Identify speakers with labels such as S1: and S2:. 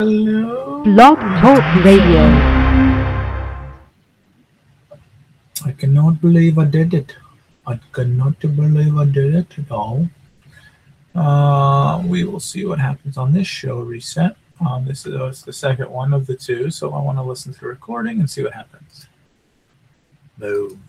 S1: Hello.
S2: Blog Talk Radio.
S1: I cannot believe I did it. I cannot believe I did it at all. Uh, we will see what happens on this show reset. Um, this is uh, the second one of the two, so I want to listen to the recording and see what happens. Boom.